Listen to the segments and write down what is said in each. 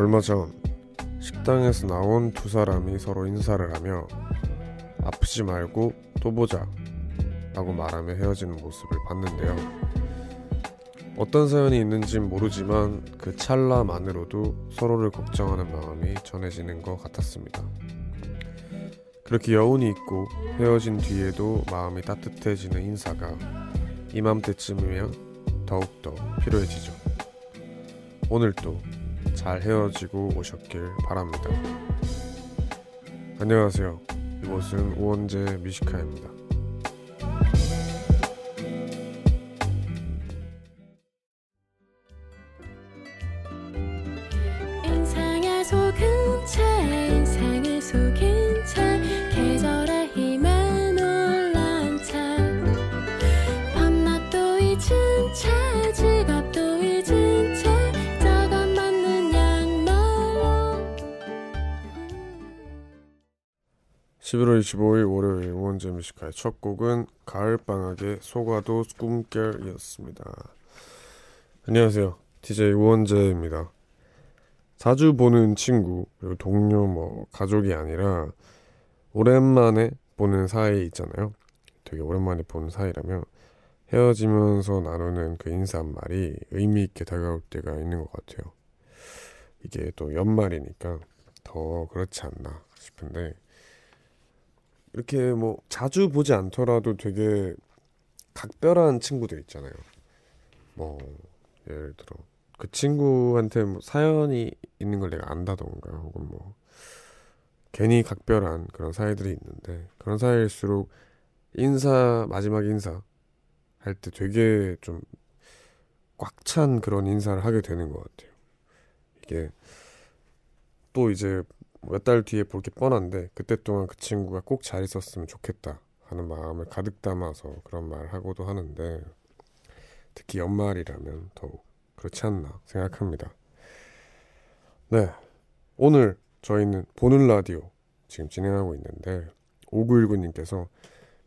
얼마 전 식당에서 나온 두 사람이 서로 인사를 하며 아프지 말고 또 보자 라고 말하며 헤어지는 모습을 봤는데요. 어떤 사연이 있는진 모르지만 그 찰나만으로도 서로를 걱정하는 마음이 전해지는 것 같았습니다. 그렇게 여운이 있고 헤어진 뒤에도 마음이 따뜻해지는 인사가 이맘때쯤이면 더욱더 필요해지죠. 오늘도 잘 헤어지고 오셨길 바랍니다. 안녕하세요. 이곳은 우원재 뮤지카입니다. 11월 25일 월요일 우원재 뮤지카의 첫 곡은 가을방학의 소가도 꿈결이었습니다. 안녕하세요. DJ 우원재입니다. 자주 보는 친구, 그리고 동료, 뭐, 가족이 아니라 오랜만에 보는 사이 있잖아요. 되게 오랜만에 보는 사이라면 헤어지면서 나누는 그 인사 한 말이 의미있게 다가올 때가 있는 것 같아요. 이게 또 연말이니까 더 그렇지 않나 싶은데 이렇게 뭐 자주 보지 않더라도 되게 각별한 친구들 있잖아요. 뭐 예를 들어 그 친구한테 뭐 사연이 있는 걸 내가 안다던가 혹은 뭐 괜히 각별한 그런 사이들이 있는데 그런 사이일수록 인사 마지막 인사 할 때 되게 좀 꽉 찬 그런 인사를 하게 되는 것 같아요. 이게 또 이제 몇 달 뒤에 볼 게 뻔한데 그때 동안 그 친구가 꼭 잘 있었으면 좋겠다 하는 마음을 가득 담아서 그런 말을 하고도 하는데 특히 연말이라면 더욱 그렇지 않나 생각합니다. 네. 오늘 저희는 보는 라디오 지금 진행하고 있는데 5919님께서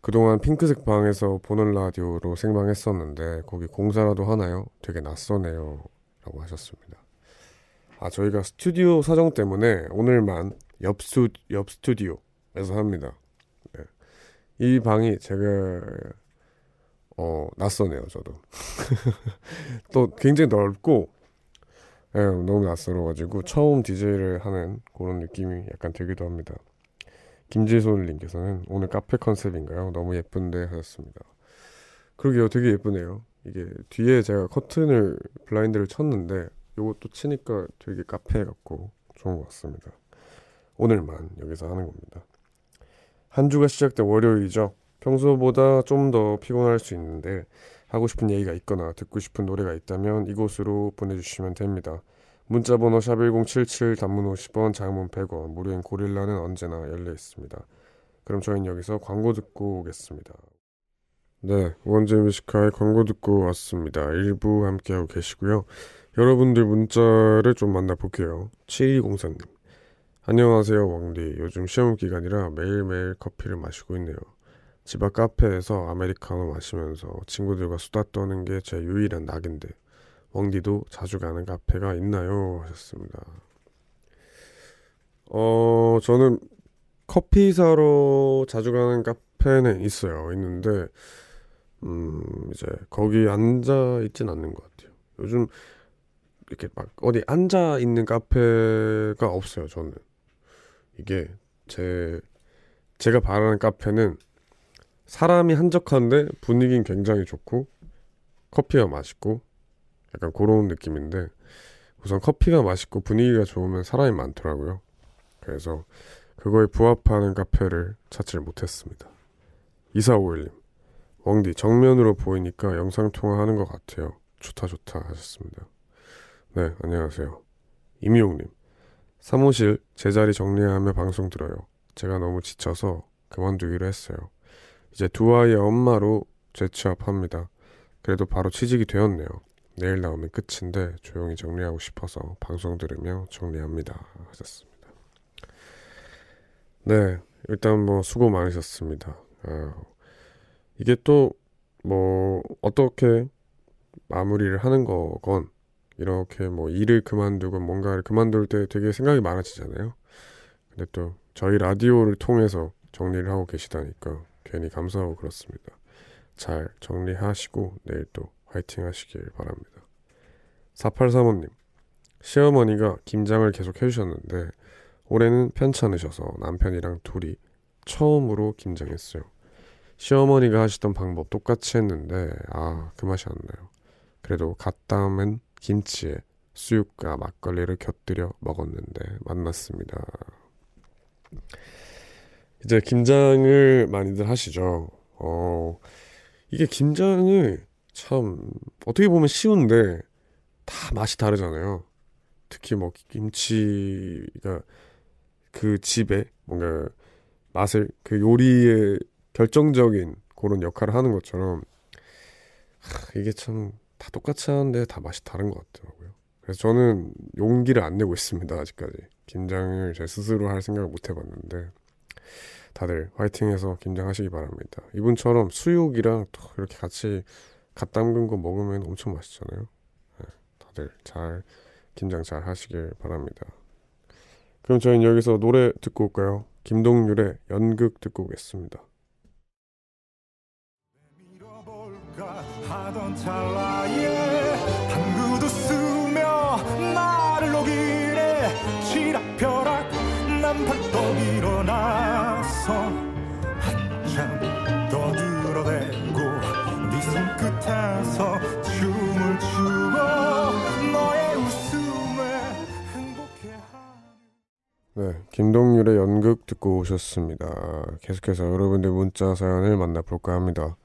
그동안 핑크색 방에서 보는 라디오로 생방했었는데 거기 공사라도 하나요? 되게 낯서네요. 라고 하셨습니다. 아, 저희가 스튜디오 사정 때문에 오늘만 옆, 스, 옆 스튜디오에서 합니다. 네. 이 방이 제가 어, 낯서네요, 저도. 또 굉장히 넓고, 예, 너무 낯설어가지고, 처음 DJ를 하는 그런 느낌이 약간 들기도 합니다. 김지솔님께서는 오늘 카페 컨셉인가요? 너무 예쁜데 하셨습니다. 그러게요, 되게 예쁘네요. 이게 뒤에 제가 커튼을, 블라인드를 쳤는데, 요것도 치니까 되게 카페 같고 좋은 것 같습니다. 오늘만 여기서 하는 겁니다. 한 주가 시작된 월요일이죠. 평소보다 좀 더 피곤할 수 있는데 하고 싶은 얘기가 있거나 듣고 싶은 노래가 있다면 이곳으로 보내주시면 됩니다. 문자번호 샵1077 단문 50원 장문 100원 무료인 고릴라는 언제나 열려 있습니다. 그럼 저희는 여기서 광고 듣고 오겠습니다. 네, 원제 뮤지컬 광고 듣고 왔습니다. 일부 함께하고 계시고요. 여러분들 문자를 좀 만나볼게요. 7204님. 안녕하세요, 왕디. 요즘 시험 기간이라 매일매일 커피를 마시고 있네요. 집 앞 카페에서 아메리카노 마시면서 친구들과 수다 떠는 게 제 유일한 낙인데 왕디도 자주 가는 카페가 있나요? 하셨습니다. 어, 저는 커피 사러 자주 가는 카페는 있어요. 있는데 음, 이제 거기 앉아 있진 않는 것 같아요. 요즘 이렇게 막 어디 앉아 있는 카페가 없어요. 저는 이게 제 제가 바라는 카페는 사람이 한적한데 분위기는 굉장히 좋고 커피가 맛있고 약간 그런 느낌인데 우선 커피가 맛있고 분위기가 좋으면 사람이 많더라고요. 그래서 그거에 부합하는 카페를 찾지를 못했습니다. 2451님 왕디 정면으로 보이니까 영상통화하는 것 같아요. 좋다 좋다 하셨습니다. 네 안녕하세요. 임용님 사무실 제자리 정리하며 방송 들어요. 제가 너무 지쳐서 그만두기로 했어요. 이제 두 아이의 엄마로 재취업합니다. 그래도 바로 취직이 되었네요. 내일 나오면 끝인데 조용히 정리하고 싶어서 방송 들으며 정리합니다. 하셨습니다. 네, 일단 뭐 수고 많으셨습니다. 아, 이게 또 뭐 어떻게 마무리를 하는 거건 이렇게 뭐 일을 그만두고 뭔가를 그만둘 때 되게 생각이 많아지잖아요. 근데 또 저희 라디오를 통해서 정리를 하고 계시다니까 괜히 감사하고 그렇습니다. 잘 정리하시고 내일 또 화이팅 하시길 바랍니다. 4835님, 시어머니가 김장을 계속 해주셨는데 올해는 편찮으셔서 남편이랑 둘이 처음으로 김장했어요. 시어머니가 하시던 방법 똑같이 했는데 아 그 맛이 안 나요. 그래도 갓 담은 김치에 수육과 막걸리를 곁들여 먹었는데 맛났습니다. 이제 김장을 많이들 하시죠. 어, 이게 김장을 참 어떻게 보면 쉬운데 다 맛이 다르잖아요. 특히 뭐 김치가 그 집에 뭔가 맛을 그 요리의 결정적인 그런 역할을 하는 것처럼 하, 이게 참 다 똑같이 하는데 다 맛이 다른 것 같더라고요. 그래서 저는 용기를 안 내고 있습니다 아직까지 김장을 제 스스로 할 생각을 못 해봤는데 다들 화이팅해서 김장하시기 바랍니다. 이분처럼 수육이랑 또 이렇게 같이 갓 담근 거 먹으면 엄청 맛있잖아요. 네, 다들 잘 김장 잘 하시길 바랍니다. 그럼 저희는 여기서 노래 듣고 올까요? 김동률의 연극 듣고 오겠습니다. 네, 김동률의 연극 듣고 오셨습니다. 계속해서 여러분들 문자 사연을 만나볼까 합니다.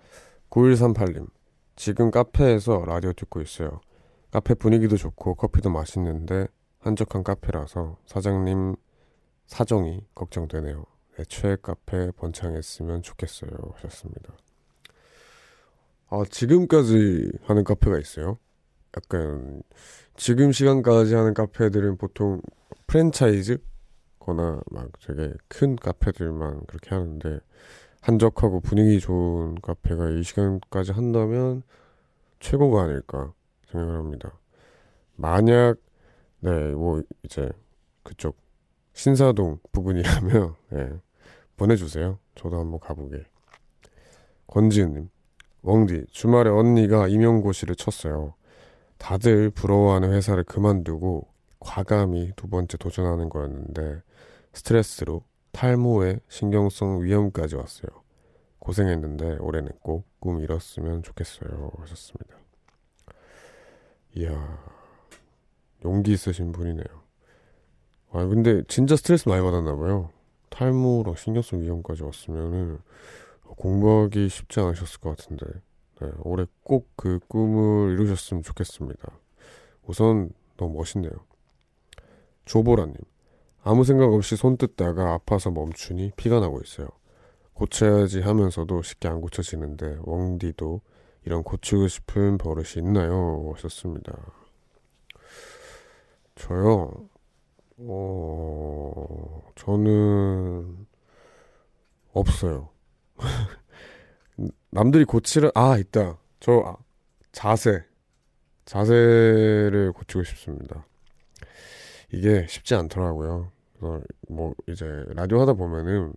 9138님, 지금 카페에서 라디오 듣고 있어요. 카페 분위기도 좋고 커피도 맛있는데 한적한 카페라서 사장님 사정이 걱정되네요. 애초에 카페 번창했으면 좋겠어요. 하셨습니다. 아, 지금까지 하는 카페가 있어요? 약간 지금 시간까지 하는 카페들은 보통 프랜차이즈 거나 막 되게 큰 카페들만 그렇게 하는데 한적하고 분위기 좋은 카페가 이 시간까지 한다면 최고가 아닐까 생각을 합니다. 만약 네 뭐 이제 그쪽 신사동 부분이라면 네, 보내주세요. 저도 한번 가보게. 권지은님 웡디 주말에 언니가 임용고시를 쳤어요. 다들 부러워하는 회사를 그만두고 과감히 두 번째 도전하는 거였는데 스트레스로 탈모에 신경성 위염까지 왔어요. 고생했는데 올해는 꼭 꿈 이뤘으면 좋겠어요. 하셨습니다. 이야, 용기 있으신 분이네요. 아, 근데 진짜 스트레스 많이 받았나 봐요. 탈모랑 신경성 위염까지 왔으면은 공부하기 쉽지 않으셨을 것 같은데, 네, 올해 꼭 그 꿈을 이루셨으면 좋겠습니다. 우선 너무 멋있네요. 조보라님, 아무 생각 없이 손 뜯다가 아파서 멈추니 피가 나고 있어요. 고쳐야지 하면서도 쉽게 안 고쳐지는데 웡디도 이런 고치고 싶은 버릇이 있나요? 하셨습니다. 저요. 어, 저는 없어요. 남들이 고치를 아 있다. 저 아, 자세 자세를 고치고 싶습니다. 이게 쉽지 않더라고요. 그래서 뭐 이제 라디오 하다 보면은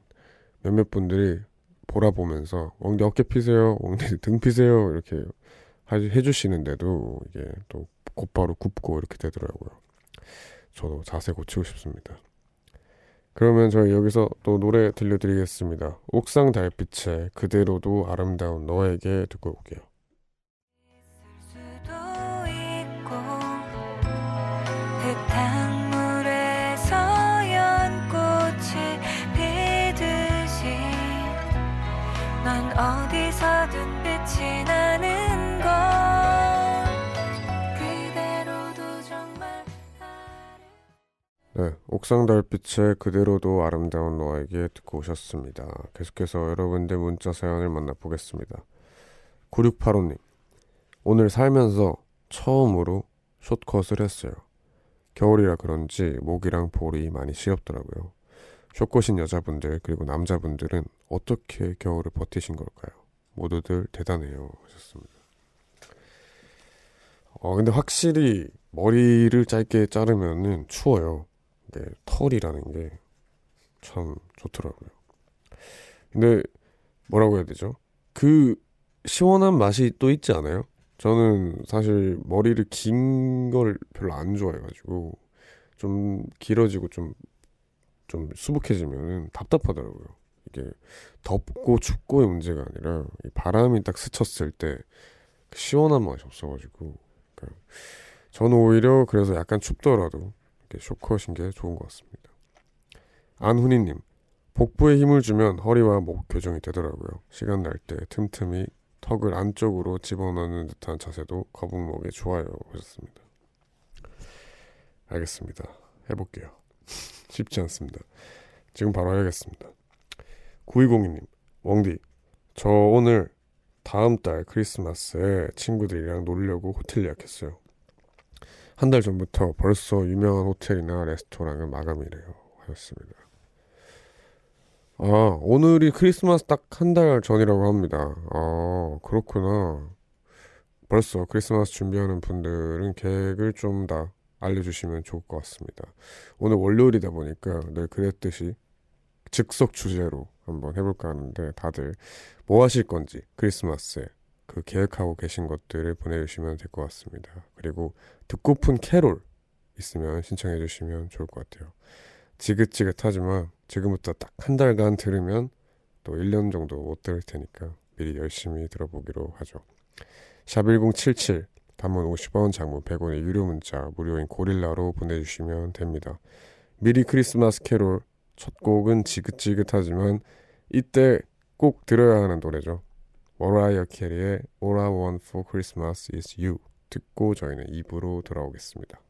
몇몇 분들이 보라 보면서 웡디 어깨 피세요, 웡디 등 피세요 이렇게 하- 해주시는데도 이게 또 곧바로 굽고 이렇게 되더라고요. 저도 자세 고치고 싶습니다. 그러면 저희 여기서 또 노래 들려드리겠습니다. 옥상 달빛에 그대로도 아름다운 너에게 듣고 올게요. 네, 옥상 달빛에 그대로도 아름다운 너에게 듣고 오셨습니다. 계속해서 여러분들 문자 사연을 만나보겠습니다. 9685님, 오늘 살면서 처음으로 숏컷을 했어요. 겨울이라 그런지 목이랑 볼이 많이 시렵더라고요. 숏컷인 여자분들 그리고 남자분들은 어떻게 겨울을 버티신 걸까요? 모두들 대단해요 하셨습니다. 어 근데 확실히 머리를 짧게 자르면은 추워요. 이게 털이라는 게 참 좋더라고요. 근데 뭐라고 해야 되죠? 그 시원한 맛이 또 있지 않아요? 저는 사실 머리를 긴 걸 별로 안 좋아해가지고 좀 길어지고 좀, 좀 수북해지면 답답하더라고요. 이게 덥고 춥고의 문제가 아니라 이 바람이 딱 스쳤을 때그 시원한 맛이 없어가지고 그러니까 저는 오히려 그래서 약간 춥더라도 이렇게 쇼컷인 게 좋은 것 같습니다. 안훈이님 복부에 힘을 주면 허리와 목 교정이 되더라고요. 시간 날 때 틈틈이 턱을 안쪽으로 집어넣는 듯한 자세도 거북목에 좋아요 하셨습니다. 알겠습니다. 해볼게요. 쉽지 않습니다. 지금 바로 해야겠습니다. 9202님, 웡디, 저 오늘 다음 달 크리스마스에 친구들이랑 놀려고 호텔 예약했어요. 한 달 전부터 벌써 유명한 호텔이나 레스토랑은 마감이래요. 하셨습니다. 아, 오늘이 크리스마스 딱 한 달 전이라고 합니다. 아, 그렇구나. 벌써 크리스마스 준비하는 분들은 계획을 좀더 알려주시면 좋을 것 같습니다. 오늘 월요일이다 보니까 늘 그랬듯이 즉석 주제로 한번 해볼까 하는데 다들 뭐 하실 건지 크리스마스에 그 계획하고 계신 것들을 보내주시면 될 것 같습니다. 그리고 듣고픈 캐롤 있으면 신청해 주시면 좋을 것 같아요. 지긋지긋하지만 지금부터 딱 한 달간 들으면 또 1년 정도 못 들을 테니까 미리 열심히 들어보기로 하죠. 샵 1077 단문 50원 장문 100원의 유료 문자 무료인 고릴라로 보내주시면 됩니다. 미리 크리스마스 캐롤 첫 곡은 지긋지긋하지만 이때 꼭 들어야 하는 노래죠. 머라이어 캐리의 All I Want for Christmas is You 듣고 저희는 2부로 돌아오겠습니다.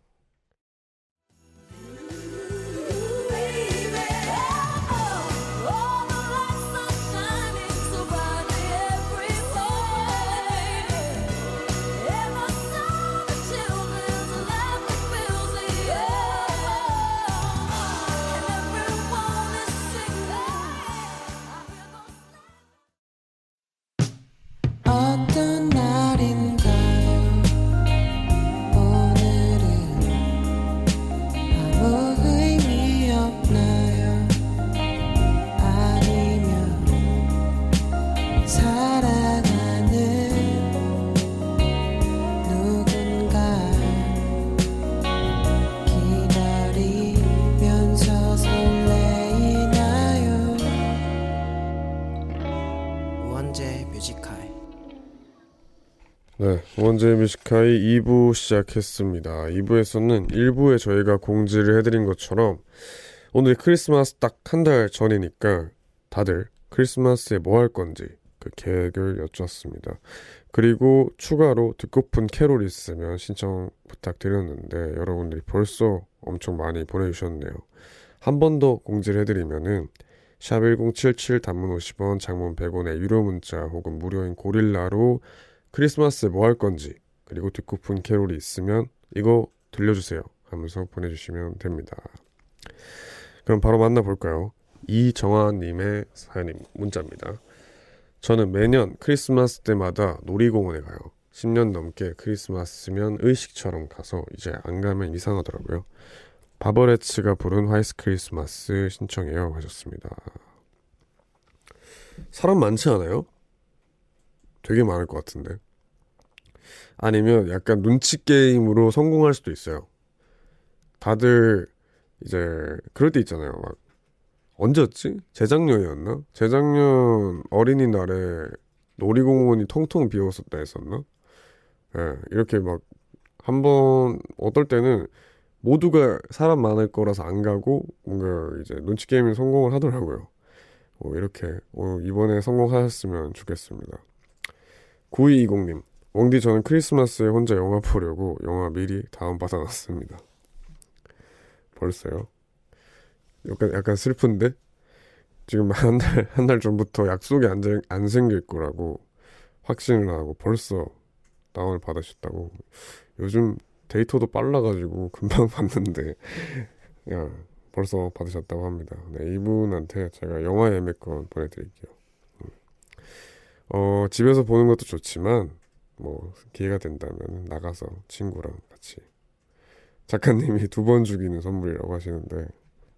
네, 원제 뮤지카이 2부 시작했습니다. 2부에서는 1부에 저희가 공지를 해드린 것처럼 오늘 크리스마스 딱 한 달 전이니까 다들 크리스마스에 뭐 할 건지 그 계획을 여쭈었습니다. 그리고 추가로 듣고픈 캐롤 있으면 신청 부탁드렸는데 여러분들이 벌써 엄청 많이 보내주셨네요. 한 번 더 공지를 해드리면은 샵 1077 단문 50원 장문 100원의 유료 문자 혹은 무료인 고릴라로 크리스마스에 뭐할 건지 그리고 듣고픈 캐롤이 있으면 이거 들려주세요 하면서 보내주시면 됩니다. 그럼 바로 만나볼까요? 이정아님의 사연님 문자입니다. 저는 매년 크리스마스 때마다 놀이공원에 가요. 10년 넘게 크리스마스면 의식처럼 가서 이제 안 가면 이상하더라고요. 바버레츠가 부른 화이트 크리스마스 신청해요 하셨습니다. 사람 많지 않아요? 되게 많을 것 같은데. 아니면 약간 눈치 게임으로 성공할 수도 있어요. 다들 이제 그럴 때 있잖아요. 막 언제였지? 재작년이었나? 재작년 어린이날에 놀이공원이 통통 비었었다 했었나? 예, 이렇게 막 한 번 어떨 때는 모두가 사람 많을 거라서 안 가고 뭔가 이제 눈치 게임에 성공을 하더라고요. 어, 이렇게 어, 이번에 성공하셨으면 좋겠습니다. 9220님, 웡디 저는 크리스마스에 혼자 영화 보려고 영화 미리 다운받아놨습니다. 벌써요? 약간, 약간 슬픈데? 지금 한 달, 한 달 전부터 약속이 안, 생- 안 생길 거라고 확신을 하고 벌써 다운을 받으셨다고. 요즘 데이터도 빨라가지고 금방 받는데, 야, 벌써 받으셨다고 합니다. 네, 이분한테 제가 영화 예매권 보내드릴게요. 음. 어, 집에서 보는 것도 좋지만, 뭐, 기회가 된다면 나가서 친구랑 같이 작가님이 두 번 죽이는 선물이라고 하시는데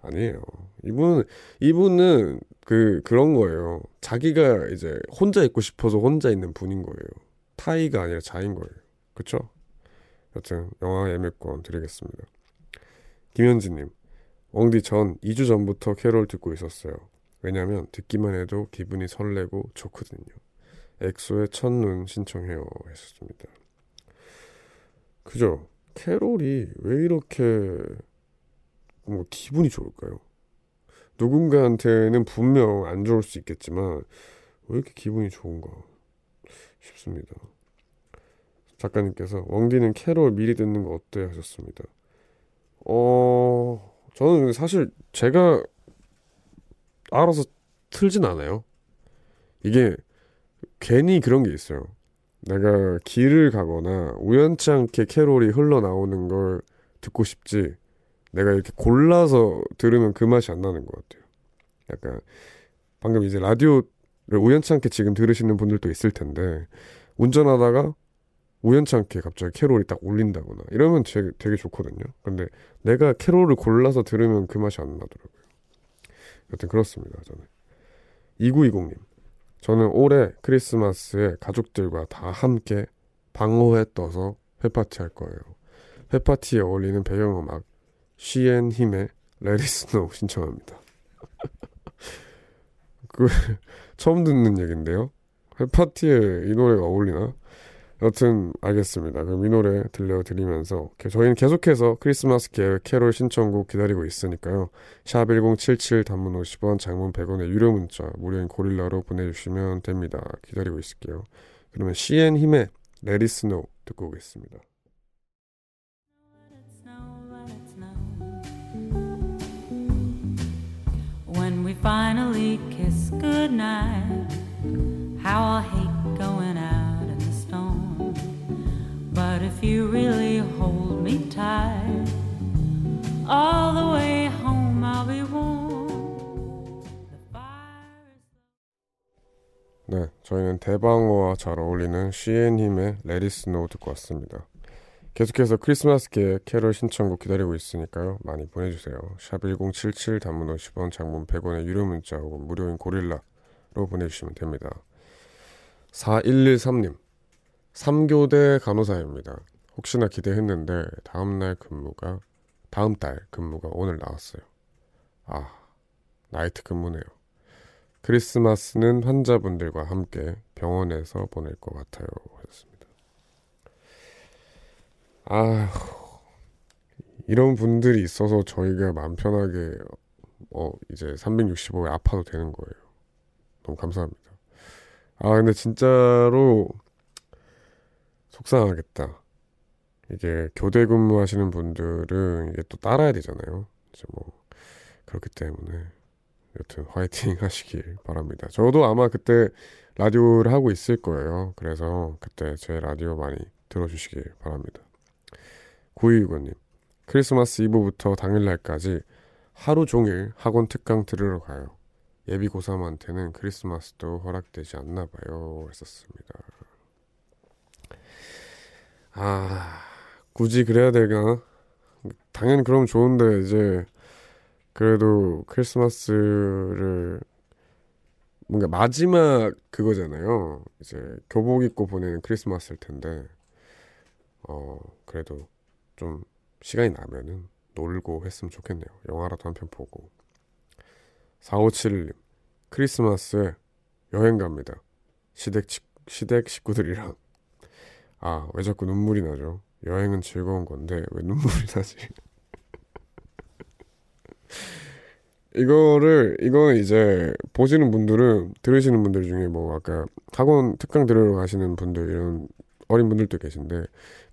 아니에요. 이분은 이분은 그 그런 거예요. 자기가 이제 혼자 있고 싶어서 혼자 있는 분인 거예요. 타이가 아니라 자인 거예요. 그쵸? 여튼 영화 예매권 드리겠습니다. 김현진님, 엉디 전 2주 전부터 캐롤 듣고 있었어요. 왜냐면 듣기만 해도 기분이 설레고 좋거든요. 엑소의 첫눈 신청해요 했었습니다. 그죠? 캐롤이 왜 이렇게 뭐 기분이 좋을까요? 누군가한테는 분명 안 좋을 수 있겠지만 왜 이렇게 기분이 좋은가 싶습니다. 작가님께서 왕디는 캐롤 미리 듣는 거 어때 하셨습니다. 어 저는 사실 제가 알아서 틀진 않아요. 이게 괜히 그런 게 있어요. 내가 길을 가거나 우연치 않게 캐롤이 흘러나오는 걸 듣고 싶지 내가 이렇게 골라서 들으면 그 맛이 안 나는 것 같아요. 약간 방금 이제 라디오를 우연치 않게 지금 들으시는 분들도 있을 텐데 운전하다가 우연치 않게 갑자기 캐롤이 딱 울린다거나 이러면 되게, 되게 좋거든요. 근데 내가 캐롤을 골라서 들으면 그 맛이 안 나더라고요. 여튼 그렇습니다. 저는 2920님 저는 올해 크리스마스에 가족들과 다 함께 방호에 떠서 회파티 할 거예요. 회파티에 어울리는 배경음악 시앤 힘의 Snow 신청합니다. 그 처음 듣는 얘긴데요. 회파티에 이 노래가 어울리나? 여튼 알겠습니다. 그럼 이 노래 들려드리면서 저희는 계속해서 크리스마스 계획 캐롤 신청곡 기다리고 있으니까요. 샵 1077 단문 50원 장문 100원의 유료 문자 무료인 고릴라로 보내주시면 됩니다. 기다리고 있을게요. 그러면 CN 힘의 Let It Snow 듣고 오겠습니다. When we finally kiss goodnight, how I hate. But if you really hold me tight, all the way home I'll be warm. 네, 저희는 대방어와 잘 어울리는 CN 힘의 Let It Snow 듣고 왔습니다. 계속해서 크리스마스 계획 캐롤 신청곡 기다리고 있으니까요. 많이 보내주세요. 샵 1077 단문 50원 장문 100원의 유료 문자 혹은 무료인 고릴라로 보내주시면 됩니다. 4113님 3교대 간호사입니다. 혹시나 기대했는데 다음날 근무가 다음 달 근무가 오늘 나왔어요. 아 나이트 근무네요. 크리스마스는 환자분들과 함께 병원에서 보낼 것 같아요. 하셨습니다. 아 이런 분들이 있어서 저희가 마음 편하게 어 이제 365일 아파도 되는 거예요. 너무 감사합니다. 아 근데 진짜로 속상하겠다. 이게 교대 근무하시는 분들은 이게 또 따라야 되잖아요. 이제 뭐 그렇기 때문에 여튼 화이팅 하시길 바랍니다. 저도 아마 그때 라디오를 하고 있을 거예요. 그래서 그때 제 라디오 많이 들어주시길 바랍니다. 9265님, 크리스마스 이브부터 당일날까지 하루 종일 학원 특강 들으러 가요. 예비 고3한테는 크리스마스도 허락되지 않나 봐요. 했었습니다. 아, 굳이 그래야 되나? 당연히 그럼 좋은데, 이제, 그래도 크리스마스를 뭔가 마지막 그거잖아요. 이제 교복 입고 보내는 크리스마스일 텐데, 어, 그래도 좀 시간이 나면은 놀고 했으면 좋겠네요. 영화라도 한 편 보고. 4571님, 크리스마스에 여행 갑니다. 시댁, 치- 시댁 식구들이랑. 아, 왜 자꾸 눈물이 나죠? 여행은 즐거운 건데, 왜 눈물이 나지? 이거를, 이거는 이제, 보시는 분들은, 들으시는 분들 중에 뭐, 아까 학원 특강 들으러 가시는 분들, 이런 어린 분들도 계신데,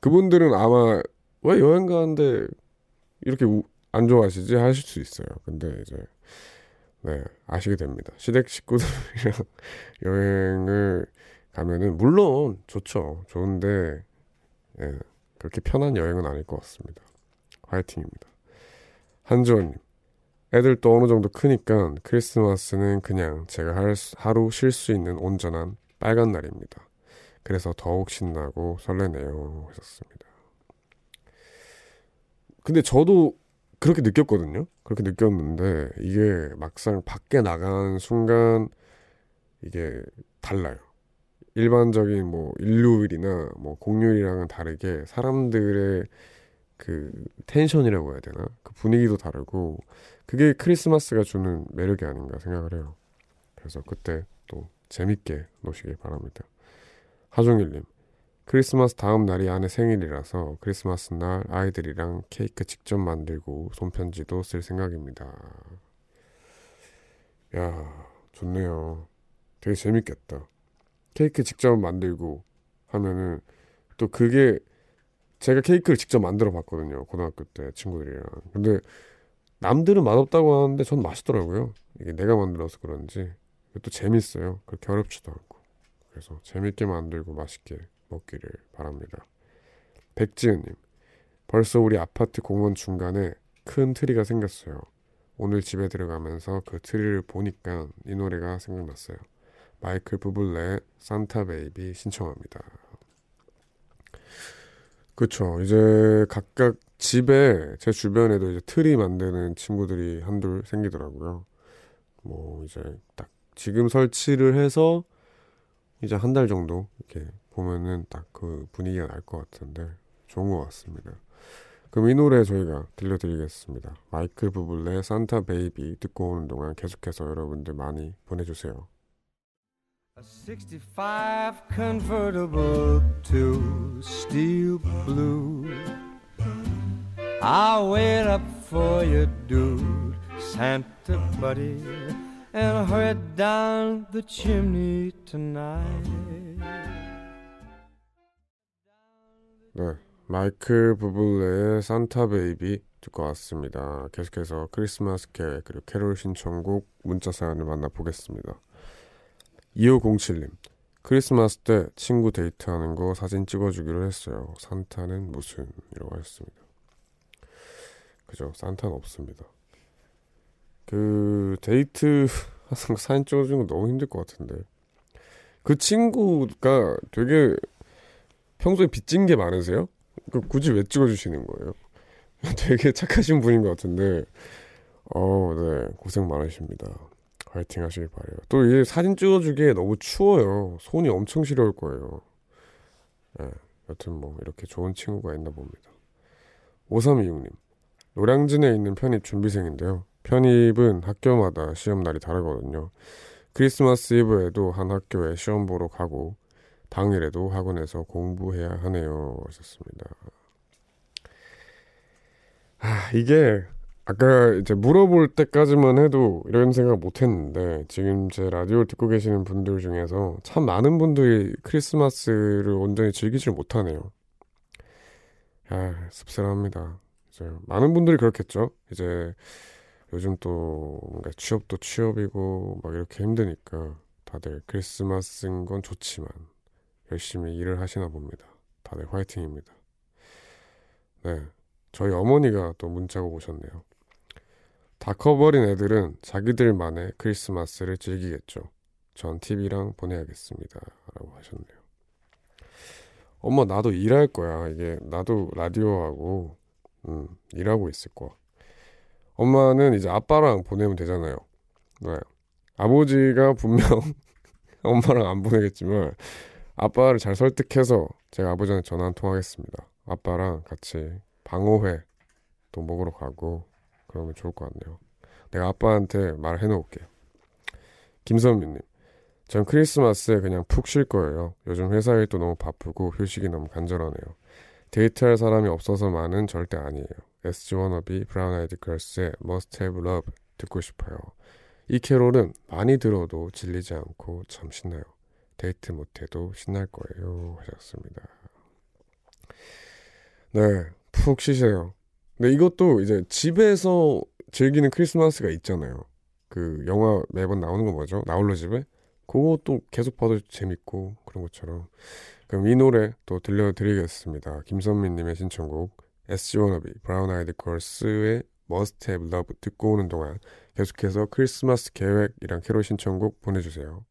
그분들은 아마 왜 여행 가는데 이렇게 우- 안 좋아하시지 하실 수 있어요. 근데 이제 네 아시게 됩니다. 시댁 식구들이랑 여행을 가면은 물론 좋죠. 좋은데 예, 그렇게 편한 여행은 아닐 것 같습니다. 화이팅입니다. 한지원님 애들 또 어느 정도 크니까 크리스마스는 그냥 제가 할 수- 하루 쉴 수 있는 온전한 빨간 날입니다. 그래서 더욱 신나고 설레네요. 하셨습니다. 근데 저도 그렇게 느꼈거든요. 그렇게 느꼈는데 이게 막상 밖에 나가는 순간 이게 달라요. 일반적인 뭐 일요일이나 뭐 공휴일이랑은 다르게 사람들의 그 텐션이라고 해야 되나? 그 분위기도 다르고 그게 크리스마스가 주는 매력이 아닌가 생각을 해요. 그래서 그때 또 재밌게 노시길 바랍니다. 하종일님, 크리스마스 다음 날이 아내 생일이라서 크리스마스 날 아이들이랑 케이크 직접 만들고 손편지도 쓸 생각입니다. 야, 좋네요. 되게 재밌겠다. 케이크 직접 만들고 하면은 또 그게 제가 케이크를 직접 만들어 봤거든요. 고등학교 때 친구들이랑. 근데 남들은 맛없다고 하는데 전 맛있더라고요. 이게 내가 만들어서 그런지 또 재밌어요. 그렇게 어렵지도 않고. 그래서 재밌게 만들고 맛있게 먹기를 바랍니다. 백지은님, 벌써 우리 아파트 공원 중간에 큰 트리가 생겼어요. 오늘 집에 들어가면서 그 트리를 보니까 이 노래가 생각났어요. 마이클 부블레의 Santa Baby 신청합니다. 그쵸. 이제 각각 집에 제 주변에도 이제 트리 만드는 친구들이 한둘 생기더라고요. 뭐 이제 딱 지금 설치를 해서 이제 한 달 정도 이렇게 보면은 딱 그 분위기가 날 것 같은데 좋은 것 같습니다. 그럼 이 노래 저희가 들려드리겠습니다. 마이클 부블레의 Santa Baby 듣고 오는 동안 계속해서 여러분들 많이 보내주세요. A 65 convertible to steel blue. I'll wait up for you, dude, Santa buddy, and hurry down the chimney tonight. 네, 마이클 부블레의 산타 베이비 듣고 왔습니다. 계속해서 크리스마스 계획 그리고 캐롤 신청곡 문자 사연을 만나보겠습니다. 2507님 크리스마스 때 친구 데이트하는 거 사진 찍어주기로 했어요. 산타는 무슨 이라고 하셨습니다. 그죠? 산타는 없습니다. 그 데이트 하는 거 사진 찍어주는 거 너무 힘들 것 같은데 그 친구가 되게 평소에 빚진 게 많으세요? 그 굳이 왜 찍어주시는 거예요? 되게 착하신 분인 것 같은데 어, 네 고생 많으십니다. 화이팅 하시길 바래요. 또이 사진 찍어주기에 너무 추워요. 손이 엄청 시려울 거예요. 네, 여튼 뭐 이렇게 좋은 친구가 있나 봅니다. 5326님 노량진에 있는 편입 준비생인데요. 편입은 학교마다 시험 날이 다르거든요. 크리스마스 이브에도 한 학교에 시험 보러 가고 당일에도 학원에서 공부해야 하네요. 하셨습니다. 아, 이게 아까 이제 물어볼 때까지만 해도 이런 생각 못 했는데 지금 제 라디오를 듣고 계시는 분들 중에서 참 많은 분들이 크리스마스를 온전히 즐기질 못하네요. 아, 씁쓸합니다. 이제 많은 분들이 그렇겠죠. 이제 요즘 또 뭔가 취업도 취업이고 막 이렇게 힘드니까 다들 크리스마스인 건 좋지만 열심히 일을 하시나 봅니다. 다들 화이팅입니다. 네. 저희 어머니가 또 문자가 오셨네요. 다 커버린 애들은 자기들만의 크리스마스를 즐기겠죠. 전 TV랑 보내야겠습니다. 라고 하셨네요. 엄마, 나도 일할 거야. 이게, 나도 라디오하고, 음, 일하고 있을 거야. 엄마는 이제 아빠랑 보내면 되잖아요. 네. 아버지가 분명 엄마랑 안 보내겠지만, 아빠를 잘 설득해서 제가 아버지한테 전화 한 통 하겠습니다. 아빠랑 같이 방어회 또 먹으러 가고 그러면 좋을 것 같네요. 내가 아빠한테 말해 놓을게요. 김선미님, 전 크리스마스에 그냥 푹 쉴 거예요. 요즘 회사 일도 너무 바쁘고 휴식이 너무 간절하네요. 데이트할 사람이 없어서만은 절대 아니에요. SG 워너비 브라운 아이드 걸스의 Must Have Love 듣고 싶어요. 이 캐롤은 많이 들어도 질리지 않고 참 신나요. 데이트 못해도 신날 거예요. 하셨습니다. 네, 푹 쉬세요. 네, 이것도 이제 집에서 즐기는 크리스마스가 있잖아요. 그 영화 매번 나오는 거 뭐죠? 나홀로 집에? 그것도 계속 봐도 재밌고 그런 것처럼. 그럼 이 노래 또 들려드리겠습니다. 김선미님의 신청곡 SG 워너비 브라운 아이드 걸스의 Must Have Love 듣고 오는 동안 계속해서 크리스마스 계획이랑 캐롤 신청곡 보내주세요.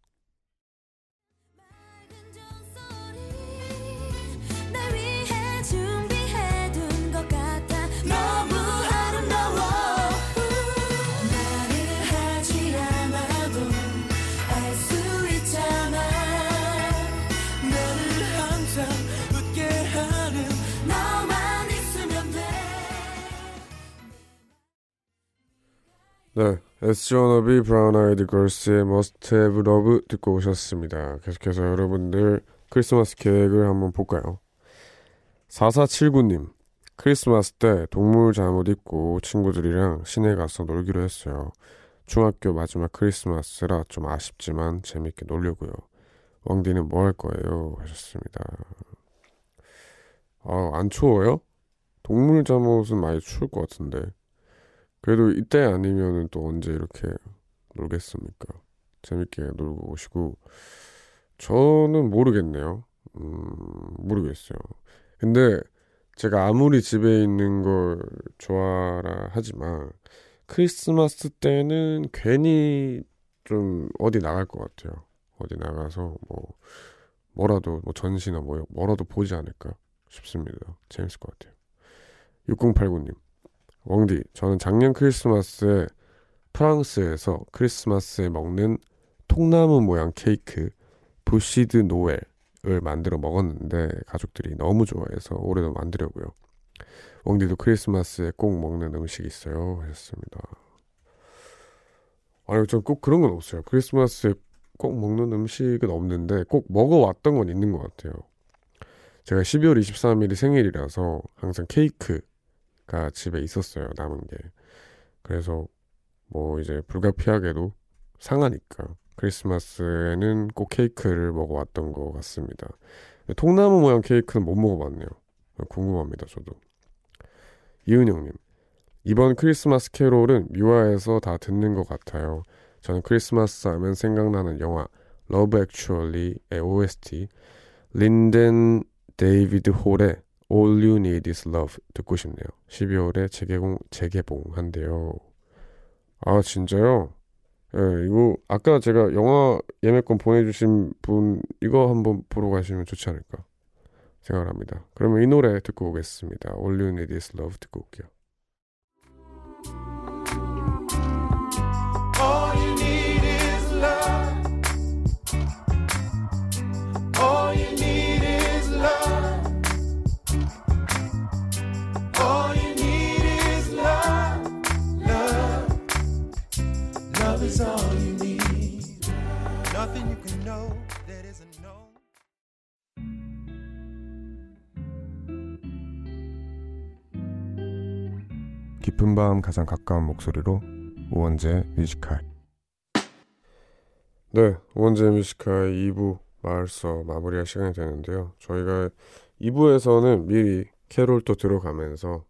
네, 워너비 브라운 아이드 걸스의 Must Have Love 듣고 오셨습니다. 계속해서 여러분들 크리스마스 계획을 한번 볼까요? 4479님, 크리스마스 때 동물 잠옷 입고 친구들이랑 시내 가서 놀기로 했어요. 중학교 마지막 크리스마스라 좀 아쉽지만 재밌게 놀려고요. 왕디는 뭐 할 거예요? 하셨습니다. 아, 안 추워요? 동물 잠옷은 많이 추울 것 같은데. 그래도 이때 아니면은 또 언제 이렇게 놀겠습니까? 재밌게 놀고 오시고. 저는 모르겠네요. 음, 모르겠어요. 근데 제가 아무리 집에 있는 걸 좋아라 하지만 크리스마스 때는 괜히 좀 어디 나갈 것 같아요. 어디 나가서 뭐 뭐라도 뭐 전시나 뭐 뭐라도 보지 않을까 싶습니다. 재밌을 것 같아요. 6089님 왕디 저는 작년 크리스마스에 프랑스에서 크리스마스에 먹는 통나무 모양 케이크 부시드 노엘을 만들어 먹었는데 가족들이 너무 좋아해서 올해도 만들려고요. 왕디도 크리스마스에 꼭 먹는 음식 있어요 하셨습니다. 아니 전꼭 그런 건 없어요. 크리스마스에 꼭 먹는 음식은 없는데 꼭 먹어왔던 건 있는 것 같아요. 제가 12월 23일이 생일이라서 항상 케이크 가 집에 있었어요. 남은 게. 그래서 뭐 이제 불가피하게도 상하니까 크리스마스에는 꼭 케이크를 먹어왔던 것 같습니다. 통나무 모양 케이크는 못 먹어봤네요. 궁금합니다, 저도. 이은영님, 이번 크리스마스 캐롤은 미화에서 다 듣는 것 같아요. 저는 크리스마스 하면 생각나는 영화 Love Actually의 OST 린덴 데이비드 홀의 All You Need Is Love 듣고 싶네요. 12월에 재개봉 재개봉한대요. 아 진짜요? 예, 이거 아까 제가 영화 예매권 보내주신 분 이거 한번 보러 가시면 좋지 않을까 생각을 합니다. 그러면 이 노래 듣고 오겠습니다. All You Need Is Love 듣고 올게요. Love is all you need. Nothing you can know that isn't known. 깊은 밤 가장 가까운 목소리로 우원재 Music High 네 우원재 Music High 2부 벌써 마무리할 시간이 되는데요 저희가 2부에서는 미리 캐롤도 들어가면서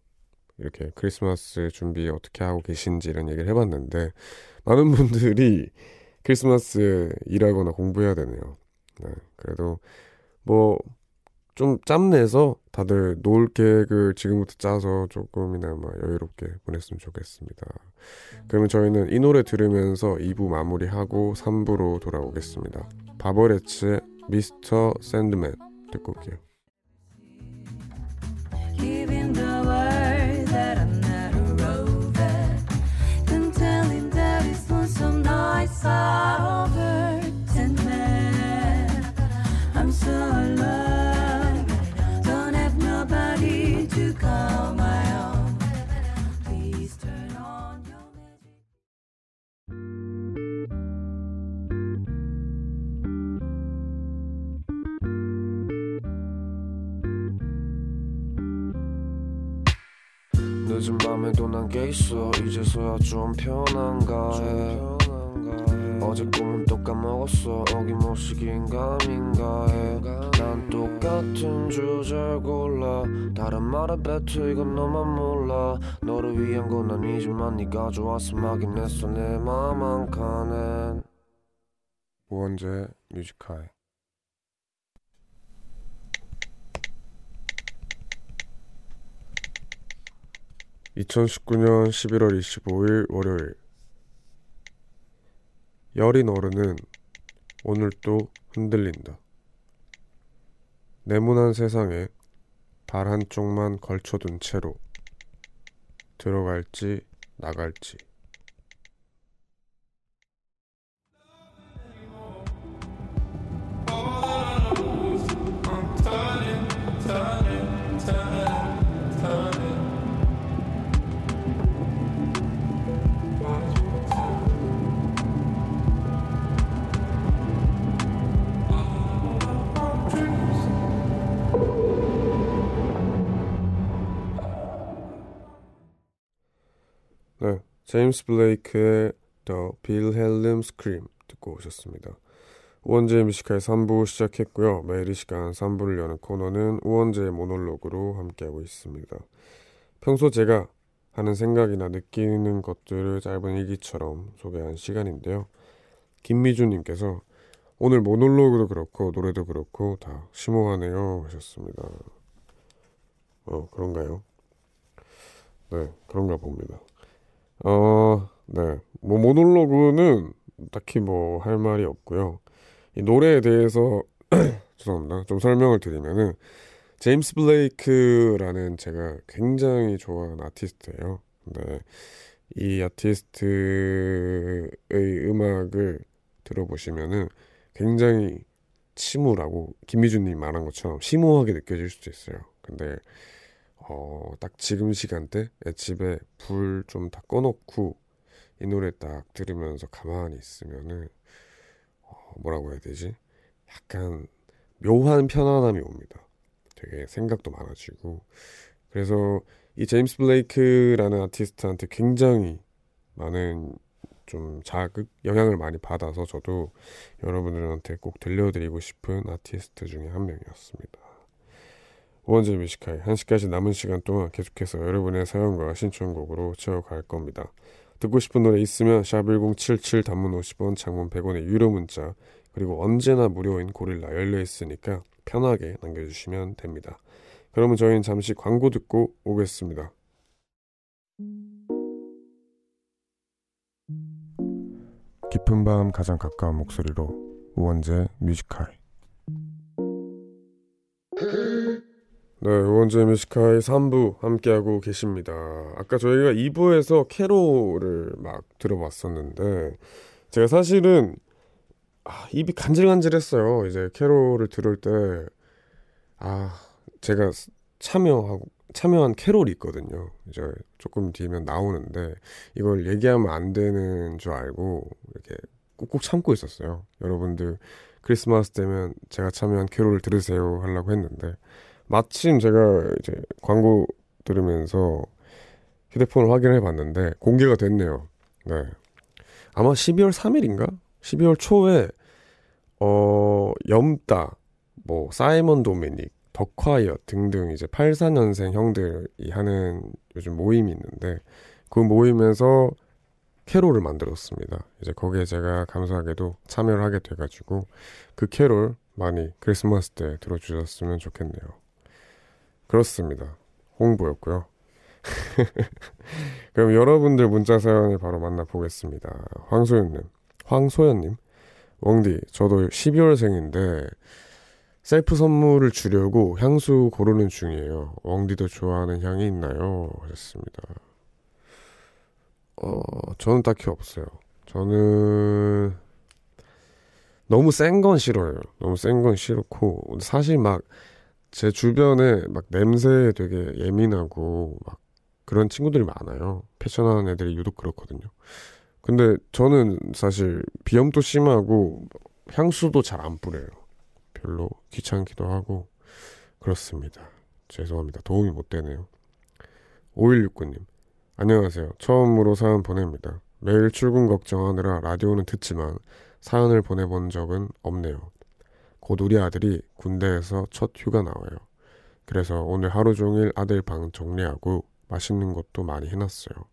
이렇게 크리스마스 준비 어떻게 하고 계신지 이런 얘기를 해봤는데 많은 분들이 크리스마스 일하거나 공부해야 되네요 네, 그래도 뭐 좀 짬내서 다들 놀 계획을 지금부터 짜서 조금이나마 여유롭게 보냈으면 좋겠습니다. 그러면 저희는 이 노래 들으면서 2부 마무리하고 3부로 돌아오겠습니다. 바버레츠의 미스터 샌드맨 듣고 올게요. 늦은 밤에도 난게 있어. 이제서야 좀 편한가 해 어제 꿈은 또 까먹었어. 어김없이 긴가민가 해난 똑같은 주제를 골라. 다른 말에 뱉어 이건 너만 몰라. 너를 위한 건 아니지만 네가 좋아서 막인 했어. 내 맘 한 칸엔. 우원재 뮤지컬. 2019년 11월 25일 월요일 여린 어른은 오늘 또 흔들린다. 네모난 세상에 발 한쪽만 걸쳐둔 채로 들어갈지 나갈지 제임스 블레이크의 The Wilhelm Scream 듣고 오셨습니다. 우원재의 뮤지컬 3부 시작했고요. 매일 이 시간 3부를 여는 코너는 우원재의 모놀로그로 함께하고 있습니다. 평소 제가 하는 생각이나 느끼는 것들을 짧은 일기처럼 소개한 시간인데요. 김미주님께서 오늘 모놀로그도 그렇고 노래도 그렇고 다 심오하네요 하셨습니다. 어 그런가요? 네 그런가 봅니다. 어, 네. 뭐, 모놀로그는 딱히 뭐 할 말이 없고요. 이 노래에 대해서, 죄송합니다. 좀 설명을 드리면은, 제임스 블레이크라는 제가 굉장히 좋아하는 아티스트예요. 근데 이 아티스트의 음악을 들어보시면은 굉장히 침울하고 김미준님 말한 것처럼 심오하게 느껴질 수도 있어요. 근데 어, 딱 지금 시간대 집에 불 좀 다 꺼놓고 이 노래 딱 들으면서 가만히 있으면은 어, 뭐라고 해야 되지? 약간 묘한 편안함이 옵니다. 되게 생각도 많아지고 그래서 이 제임스 블레이크라는 아티스트한테 굉장히 많은 좀 자극, 영향을 많이 받아서 저도 여러분들한테 꼭 들려드리고 싶은 아티스트 중에 한 명이었습니다. 우원재 뮤지컬 1시까지 남은 시간 동안 계속해서 여러분의 사연과 신청곡으로 채워갈 겁니다. 듣고 싶은 노래 있으면 샵1077 단문 50원 장문 100원의 유료 문자 그리고 언제나 무료인 고릴라 열려 있으니까 편하게 남겨주시면 됩니다. 그러면 저희는 잠시 광고 듣고 오겠습니다. 깊은 밤 가장 가까운 목소리로 우원재 Music High 네, 우원재 Music High 3부 함께하고 계십니다. 아까 저희가 2부에서 캐롤을 막 들어봤었는데 제가 사실은 아, 입이 간질간질했어요. 이제 캐롤을 들을 때 아, 제가 참여하고 참여한 캐롤이 있거든요. 이제 조금 뒤면 나오는데 이걸 얘기하면 안 되는 줄 알고 이렇게 꾹꾹 참고 있었어요. 여러분들 크리스마스 되면 제가 참여한 캐롤을 들으세요 하려고 했는데 마침 제가 이제 광고 들으면서 휴대폰을 확인해 봤는데 공개가 됐네요. 네. 아마 12월 3일인가? 12월 초에 어 염따 뭐 사이먼 도미닉 덕화이어 등등 이제 84년생 형들이 하는 요즘 모임이 있는데 그 모임에서 캐롤을 만들었습니다. 이제 거기에 제가 감사하게도 참여를 하게 돼가지고 그 캐롤 많이 크리스마스 때 들어주셨으면 좋겠네요. 그렇습니다. 홍보였고요. 그럼 여러분들 문자 사연을 바로 만나보겠습니다. 황소연님, 황소연님, 웡디, 저도 12월생인데 셀프 선물을 주려고 향수 고르는 중이에요. 웡디도 좋아하는 향이 있나요? 하셨습니다. 어, 저는 딱히 없어요. 저는 너무 센 건 싫어요. 너무 센 건 싫고 사실 막 제 주변에 막 냄새에 되게 예민하고 막 그런 친구들이 많아요. 패션하는 애들이 유독 그렇거든요. 근데 저는 사실 비염도 심하고 향수도 잘 안 뿌려요. 별로 귀찮기도 하고 그렇습니다. 죄송합니다. 도움이 못 되네요. 5169님 안녕하세요. 처음으로 사연 보냅니다. 매일 출근 걱정하느라 라디오는 듣지만 사연을 보내본 적은 없네요. 곧 우리 아들이 군대에서 첫 휴가 나와요. 그래서 오늘 하루 종일 아들 방 정리하고 맛있는 것도 많이 해놨어요.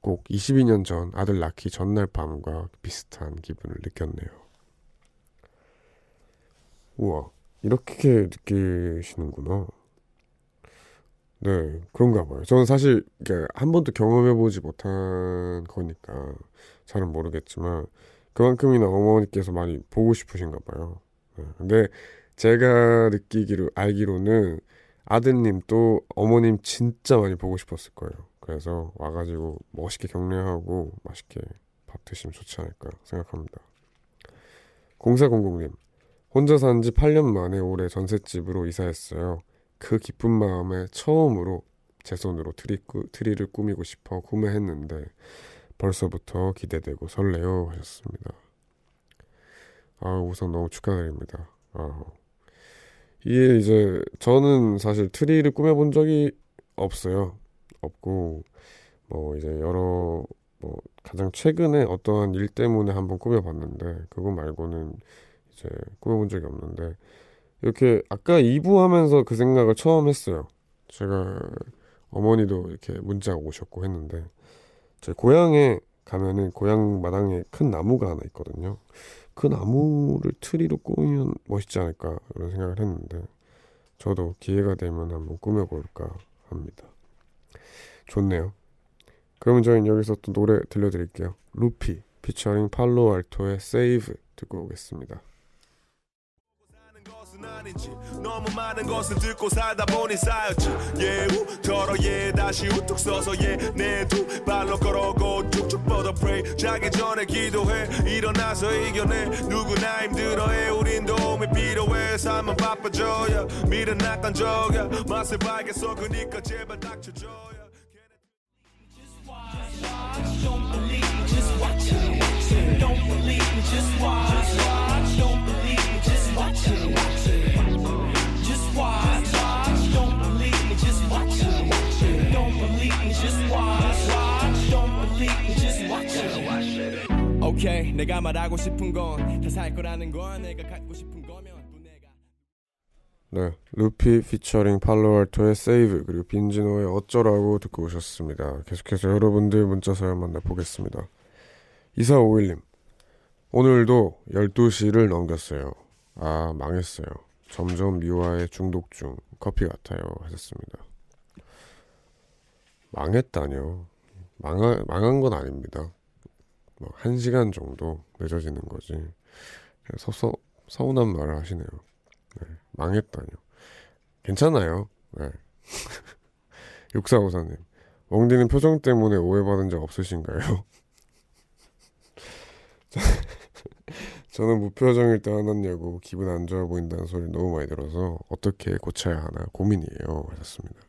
꼭 22년 전 아들 낳기 전날 밤과 비슷한 기분을 느꼈네요. 우와, 이렇게 느끼시는구나. 네, 그런가 봐요. 저는 사실 한 번도 경험해보지 못한 거니까 잘은 모르겠지만 그만큼이나 어머니께서 많이 보고 싶으신가 봐요. 네, 근데 제가 느끼기로 알기로는 아드님도 어머님 진짜 많이 보고 싶었을 거예요. 그래서 와가지고 멋있게 격려하고 맛있게 밥 드시면 좋지 않을까 생각합니다. 0400님 혼자 산 지 8년 만에 올해 전셋집으로 이사했어요. 그 기쁜 마음에 처음으로 제 손으로 트리, 트리를 꾸미고 싶어 구매했는데 벌써부터 기대되고 설레요 하셨습니다. 아 우선 너무 축하드립니다. 아, 이게 이제 저는 사실 트리를 꾸며본 적이 없어요. 없고 뭐 이제 여러 뭐 가장 최근에 어떠한 일 때문에 한번 꾸며봤는데 그거 말고는 이제 꾸며본 적이 없는데 이렇게 아까 2부 하면서 그 생각을 처음 했어요. 제가 어머니도 이렇게 문자가 오셨고 했는데 제 고향에 가면은 고향 마당에 큰 나무가 하나 있거든요. 그 나무를 트리로 꾸미면 멋있지 않을까 그런 생각을 했는데 저도 기회가 되면 한번 꾸며볼까 합니다. 좋네요. 그러면 저희는 여기서 또 노래 들려드릴게요. 루피 피처링 팔로 알토의 Save 듣고 오겠습니다. 것은 아닌지. 너무 많은 것을 듣고 살다 보니 쌓였지. 예우 걸어 예 다시 우뚝 서서 예내두 발로 걸어고 쭉쭉 뻗어 pray. 자기 전에 기도해. 일어나서 이겨내. 누구나 힘들어해. 우린 도움이 필요해 삶은 바빠져야 미련 낙관적야. 맛을 봐야겠어. 그니까 제발 닥쳐줘야 오케 이 내가 말하고 싶은 건 다 살 거라는 걸 내가 갖고 싶은 거면 또 내가 네, 루피 피처링 팔로알토의 세이브 그리고 빈지노의 어쩌라고 듣고 오셨습니다. 계속해서 여러분들 문자 사연 만나보겠습니다. 2451님 오늘도 12시를 넘겼어요. 아 망했어요. 점점 미화에 중독 중 커피 같아요 하셨습니다. 망했다뇨. 망하, 망한 건 아닙니다. 뭐, 한 시간 정도 늦어지는 거지. 서, 서운한 말을 하시네요. 네, 망했다뇨. 괜찮아요. 네. 6454님. 웡디는 표정 때문에 오해받은 적 없으신가요? 저는 무표정일 때 화났냐고 기분 안 좋아 보인다는 소리 너무 많이 들어서 어떻게 고쳐야 하나 고민이에요. 하셨습니다.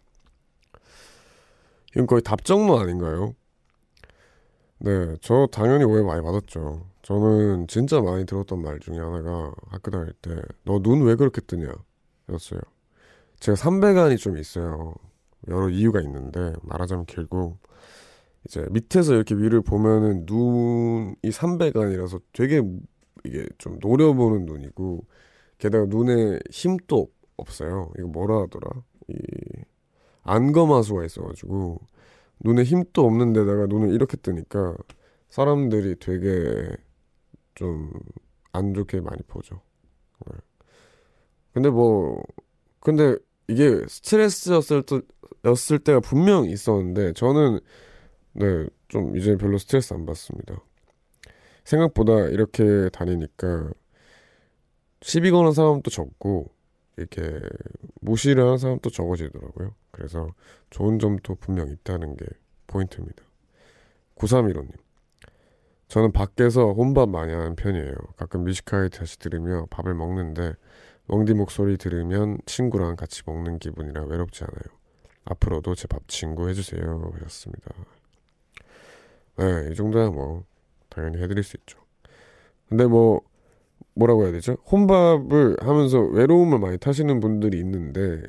이건 거의 답정문 아닌가요? 네, 저 당연히 오해 많이 받았죠. 저는 진짜 많이 들었던 말 중에 하나가 학교 다닐 때 너 눈 왜 그렇게 뜨냐 였어요. 제가 삼배간이 좀 있어요. 여러 이유가 있는데 말하자면 길고 이제 밑에서 이렇게 위를 보면은 눈이 삼배간이라서 되게 이게 좀 노려보는 눈이고 게다가 눈에 힘도 없어요. 이거 뭐라 하더라? 이 안검하수가 있어가지고 눈에 힘도 없는 데다가 눈을 이렇게 뜨니까 사람들이 되게 좀 안 좋게 많이 보죠. 네. 근데 뭐 근데 이게 스트레스였을 때, 였을 때가 분명 있었는데 저는 네 좀 이제 별로 스트레스 안 받습니다. 생각보다 이렇게 다니니까 시비 거는 사람도 적고 이렇게 무시를 하는 사람도 적어지더라고요. 그래서 좋은 점도 분명 있다는 게 포인트입니다. 9315님. 저는 밖에서 혼밥 많이 하는 편이에요. 가끔 뮤지카이 다시 들으며 밥을 먹는데 웡디 목소리 들으면 친구랑 같이 먹는 기분이라 외롭지 않아요. 앞으로도 제 밥 친구 해주세요. 하셨습니다. 네, 이 정도야 뭐 당연히 해드릴 수 있죠. 근데 뭐 뭐라고 해야 되죠? 혼밥을 하면서 외로움을 많이 타시는 분들이 있는데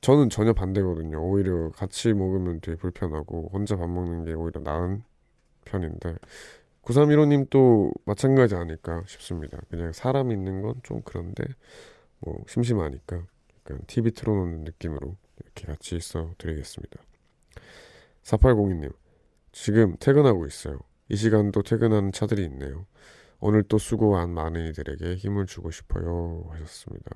저는 전혀 반대거든요. 오히려 같이 먹으면 되게 불편하고 혼자 밥 먹는 게 오히려 나은 편인데 9315님 또 마찬가지 아닐까 싶습니다. 그냥 사람 있는 건 좀 그런데 뭐 심심하니까 약간 TV 틀어놓는 느낌으로 이렇게 같이 있어 드리겠습니다. 4802님 지금 퇴근하고 있어요. 이 시간도 퇴근하는 차들이 있네요. 오늘 또 수고한 많은 이들에게 힘을 주고 싶어요 하셨습니다.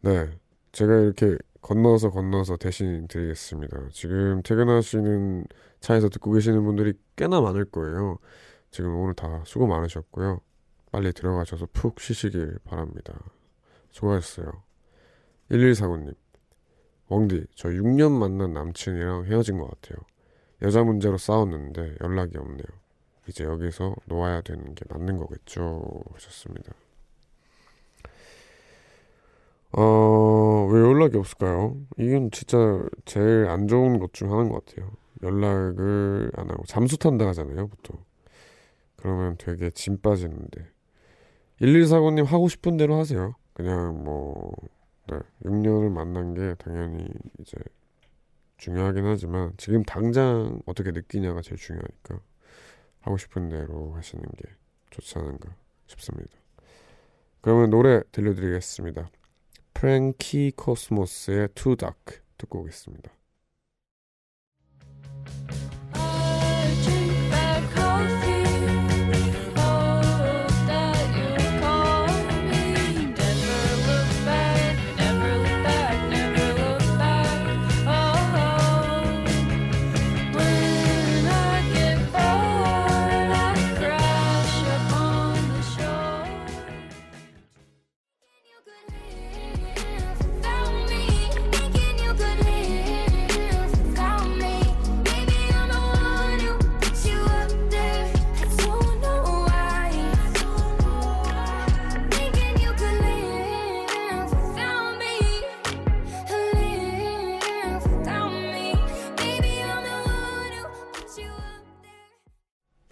네, 제가 이렇게 건너서 건너서 대신 드리겠습니다. 지금 퇴근하시는 차에서 듣고 계시는 분들이 꽤나 많을 거예요. 지금 오늘 다 수고 많으셨고요. 빨리 들어가셔서 푹 쉬시길 바랍니다. 수고하셨어요. 1149님, 웡디, 저 6년 만난 남친이랑 헤어진 것 같아요. 여자 문제로 싸웠는데 연락이 없네요. 이제 여기서 놓아야 되는 게 맞는 거겠죠 하셨습니다. 어, 왜 연락이 없을까요? 이건 진짜 제일 안 좋은 것 중 하나인 것 같아요. 연락을 안 하고 잠수 탄다 하잖아요, 보통. 그러면 되게 짐 빠지는데. 1149님 하고 싶은 대로 하세요. 그냥 뭐, 네, 6년을 만난 게 당연히 이제 중요하긴 하지만 지금 당장 어떻게 느끼냐가 제일 중요하니까 하고 싶은 대로 하시는 게 좋지 않은가 싶습니다. 그러면 노래 들려드리겠습니다. 프랭키 코스모스의 Dark 듣고 오겠습니다.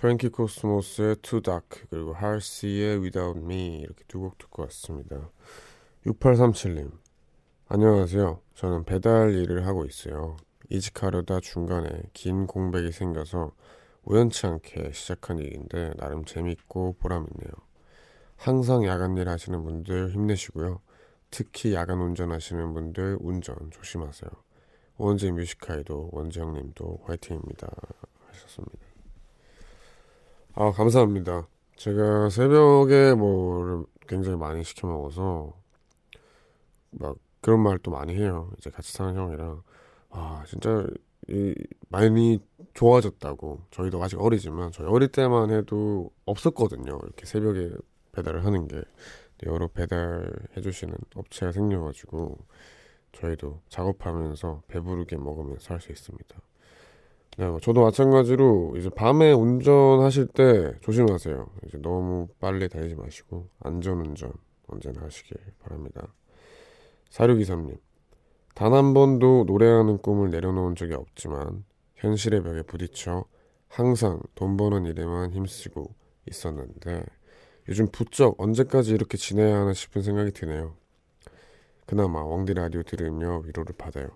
프랭키 코스모스의 Too Dark 그리고 할시의 Without Me 이렇게 두 곡 듣고 왔습니다. 6837님 안녕하세요. 저는 배달 일을 하고 있어요. 이직하려다 중간에 긴 공백이 생겨서 우연치 않게 시작한 일인데 나름 재밌고 보람있네요. 항상 야간 일 하시는 분들 힘내시고요. 특히 야간 운전하시는 분들 운전 조심하세요. 원제 뮤지카이도 원재 형님도 화이팅입니다 하셨습니다. 아 감사합니다. 제가 새벽에 뭐를 굉장히 많이 시켜 먹어서 막 그런 말또 많이 해요. 이제 같이 사는 형이랑 아 진짜 이 많이 좋아졌다고 저희도 아직 어리지만 저희 어릴 때만 해도 없었거든요. 이렇게 새벽에 배달을 하는 게 여러 배달 해 주시는 업체가 생겨가지고 저희도 작업하면서 배부르게 먹으면서 할 수 있습니다. 네, 뭐 저도 마찬가지로 이제 밤에 운전하실 때 조심하세요. 이제 너무 빨리 달리지 마시고 안전운전 언제나 하시길 바랍니다. 사료기사님, 단 한 번도 노래하는 꿈을 내려놓은 적이 없지만 현실의 벽에 부딪혀 항상 돈 버는 일에만 힘쓰고 있었는데 요즘 부쩍 언제까지 이렇게 지내야 하나 싶은 생각이 드네요. 그나마 왕디 라디오 들으며 위로를 받아요.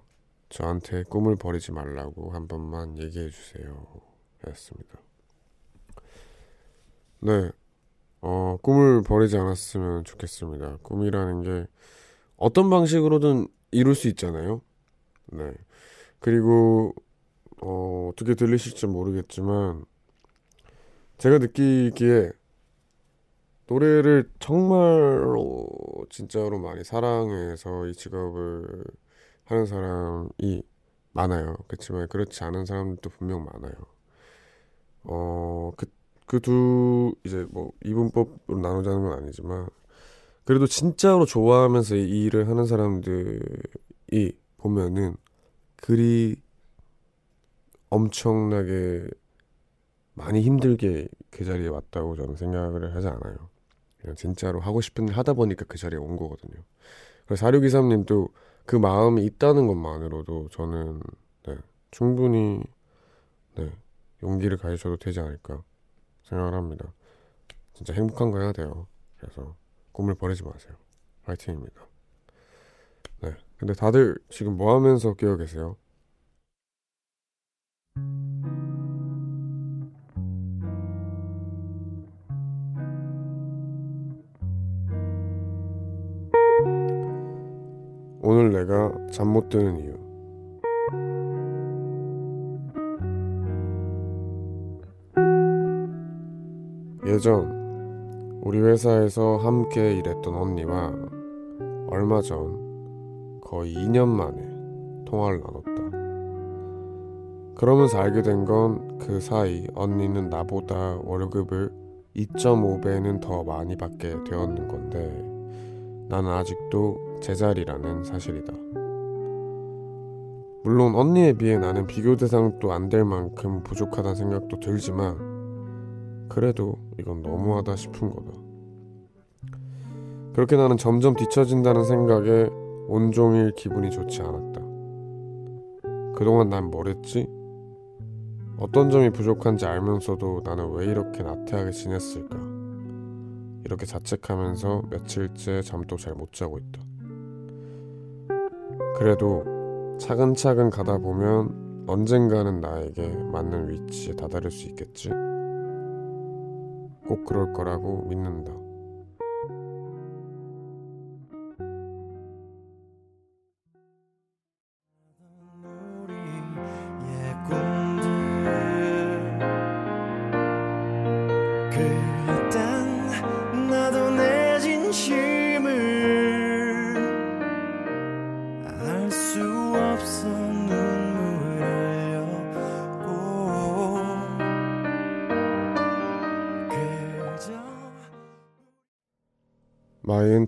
저한테 꿈을 버리지 말라고 한 번만 얘기해 주세요. 였습니다. 네. 어, 꿈을 버리지 않았으면 좋겠습니다. 꿈이라는 게 어떤 방식으로든 이룰 수 있잖아요. 네. 그리고, 어, 어떻게 들리실지 모르겠지만, 제가 느끼기에 노래를 정말로 진짜로 많이 사랑해서 이 직업을 하는 사람이 많아요. 그렇지만 그렇지 않은 사람들도 분명 많아요. 어, 그, 그 두, 이제 뭐, 이분법으로 나누자는 건 아니지만, 그래도 진짜로 좋아하면서 이 일을 하는 사람들이 보면은, 그리 엄청나게 많이 힘들게 그 자리에 왔다고 저는 생각을 하지 않아요. 그냥 진짜로 하고 싶은 일 하다 보니까 그 자리에 온 거거든요. 그래서 4623님도 그 마음이 있다는 것만으로도 저는 네, 충분히 네, 용기를 가지셔도 되지 않을까 생각을 합니다. 진짜 행복한 거 해야 돼요. 그래서 꿈을 버리지 마세요. 파이팅입니다. 네. 근데 다들 지금 뭐 하면서 깨어 계세요? 오늘 내가 잠 못 드는 이유. 예전 우리 회사에서 함께 일했던 언니와 얼마 전 거의 2년 만에 통화를 나눴다. 그러면서 알게 된 건 그 사이 언니는 나보다 월급을 2.5배는 더 많이 받게 되었는 건데 나는 아직도 제자리라는 사실이다. 물론 언니에 비해 나는 비교 대상도 안 될 만큼 부족하다는 생각도 들지만 그래도 이건 너무하다 싶은 거다. 그렇게 나는 점점 뒤처진다는 생각에 온종일 기분이 좋지 않았다. 그동안 난 뭘 했지? 어떤 점이 부족한지 알면서도 나는 왜 이렇게 나태하게 지냈을까? 이렇게 자책하면서 며칠째 잠도 잘 못 자고 있다. 그래도 차근차근 가다 보면 언젠가는 나에게 맞는 위치에 다다를 수 있겠지. 꼭 그럴 거라고 믿는다.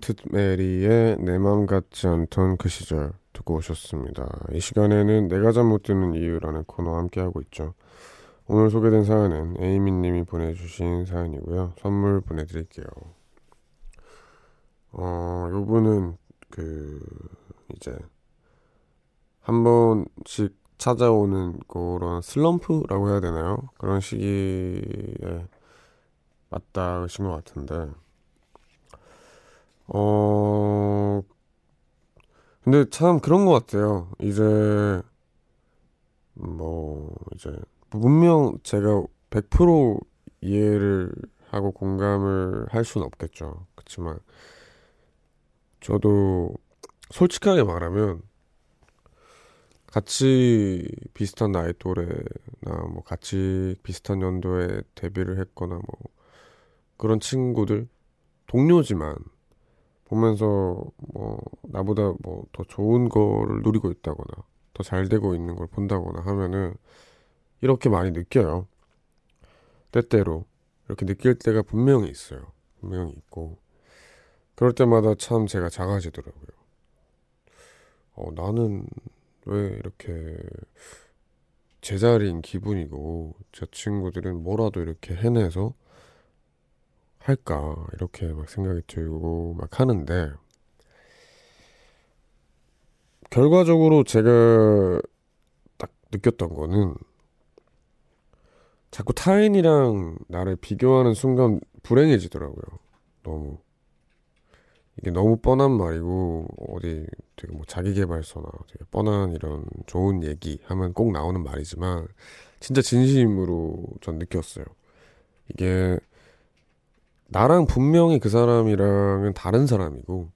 마이앤트 메리의 내 맘 같지 않던 그 시절 듣고 오셨습니다. 이 시간에는 내가 잠 못 드는 이유라는 코너와 함께하고 있죠. 오늘 소개된 사연은 에이미님이 보내주신 사연이고요. 선물 보내드릴게요. 어, 요 분은 그 이제 한 번씩 찾아오는 그런 슬럼프라고 해야 되나요? 그런 시기에 맞닿으신 것 같은데 어, 근데 참 그런 것 같아요. 이제, 뭐, 이제, 분명 제가 100% 이해를 하고 공감을 할 수는 없겠죠. 그렇지만, 저도 솔직하게 말하면, 같이 비슷한 나이 또래나 뭐 같이 비슷한 연도에 데뷔를 했거나 뭐 그런 친구들 동료지만 보면서 뭐 나보다 뭐 더 좋은 거를 누리고 있다거나 더 잘 되고 있는 걸 본다거나 하면은 이렇게 많이 느껴요. 때때로 이렇게 느낄 때가 분명히 있어요. 분명히 있고 그럴 때마다 참 제가 작아지더라고요. 어, 나는 왜 이렇게 제자리인 기분이고 저 친구들은 뭐라도 이렇게 해내서 할까 이렇게 막 생각이 들고 막 하는데 결과적으로 제가 딱 느꼈던 거는 자꾸 타인이랑 나를 비교하는 순간 불행해지더라고요. 너무 이게 너무 뻔한 말이고 어디 되게 뭐 자기계발서나 되게 뻔한 이런 좋은 얘기 하면 꼭 나오는 말이지만 진짜 진심으로 전 느꼈어요. 이게 나랑 분명히 그 사람이랑은 다른 사람이고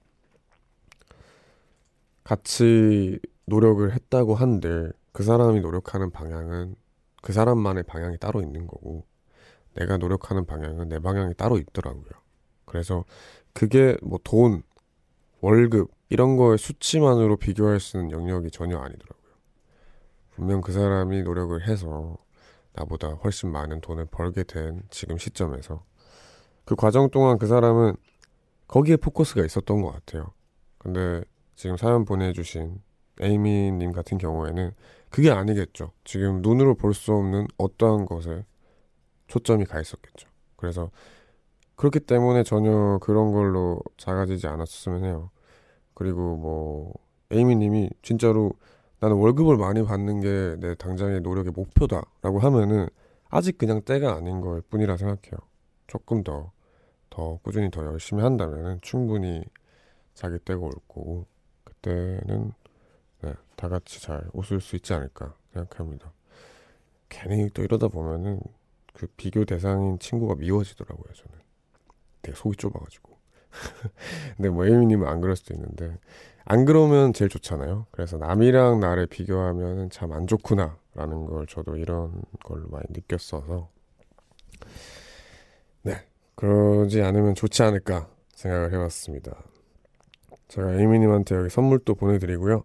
같이 노력을 했다고 한들 그 사람이 노력하는 방향은 그 사람만의 방향이 따로 있는 거고 내가 노력하는 방향은 내 방향이 따로 있더라고요. 그래서 그게 뭐 돈, 월급 이런 거의 수치만으로 비교할 수 있는 영역이 전혀 아니더라고요. 분명 그 사람이 노력을 해서 나보다 훨씬 많은 돈을 벌게 된 지금 시점에서 그 과정 동안 그 사람은 거기에 포커스가 있었던 것 같아요. 근데 지금 사연 보내주신 에이미님 같은 경우에는 그게 아니겠죠. 지금 눈으로 볼 수 없는 어떠한 것에 초점이 가 있었겠죠. 그래서 그렇기 때문에 전혀 그런 걸로 작아지지 않았으면 해요. 그리고 뭐 에이미님이 진짜로 나는 월급을 많이 받는 게 내 당장의 노력의 목표다라고 하면은 아직 그냥 때가 아닌 걸 뿐이라 생각해요. 조금 더, 더 꾸준히 더 열심히 한다면은 충분히 자기 때가 올 거고 그때는 네, 다 같이 잘 웃을 수 있지 않을까 생각합니다. 괜히 또 이러다 보면은 그 비교 대상인 친구가 미워지더라고요, 저는. 되게 속이 좁아가지고. 근데 뭐 에이미님은 안 그럴 수도 있는데 안 그러면 제일 좋잖아요. 그래서 남이랑 나를 비교하면 참 안 좋구나 라는 걸 저도 이런 걸로 많이 느꼈어서 네 그러지 않으면 좋지 않을까 생각을 해봤습니다. 제가 에이미님한테 여기 선물도 보내드리고요.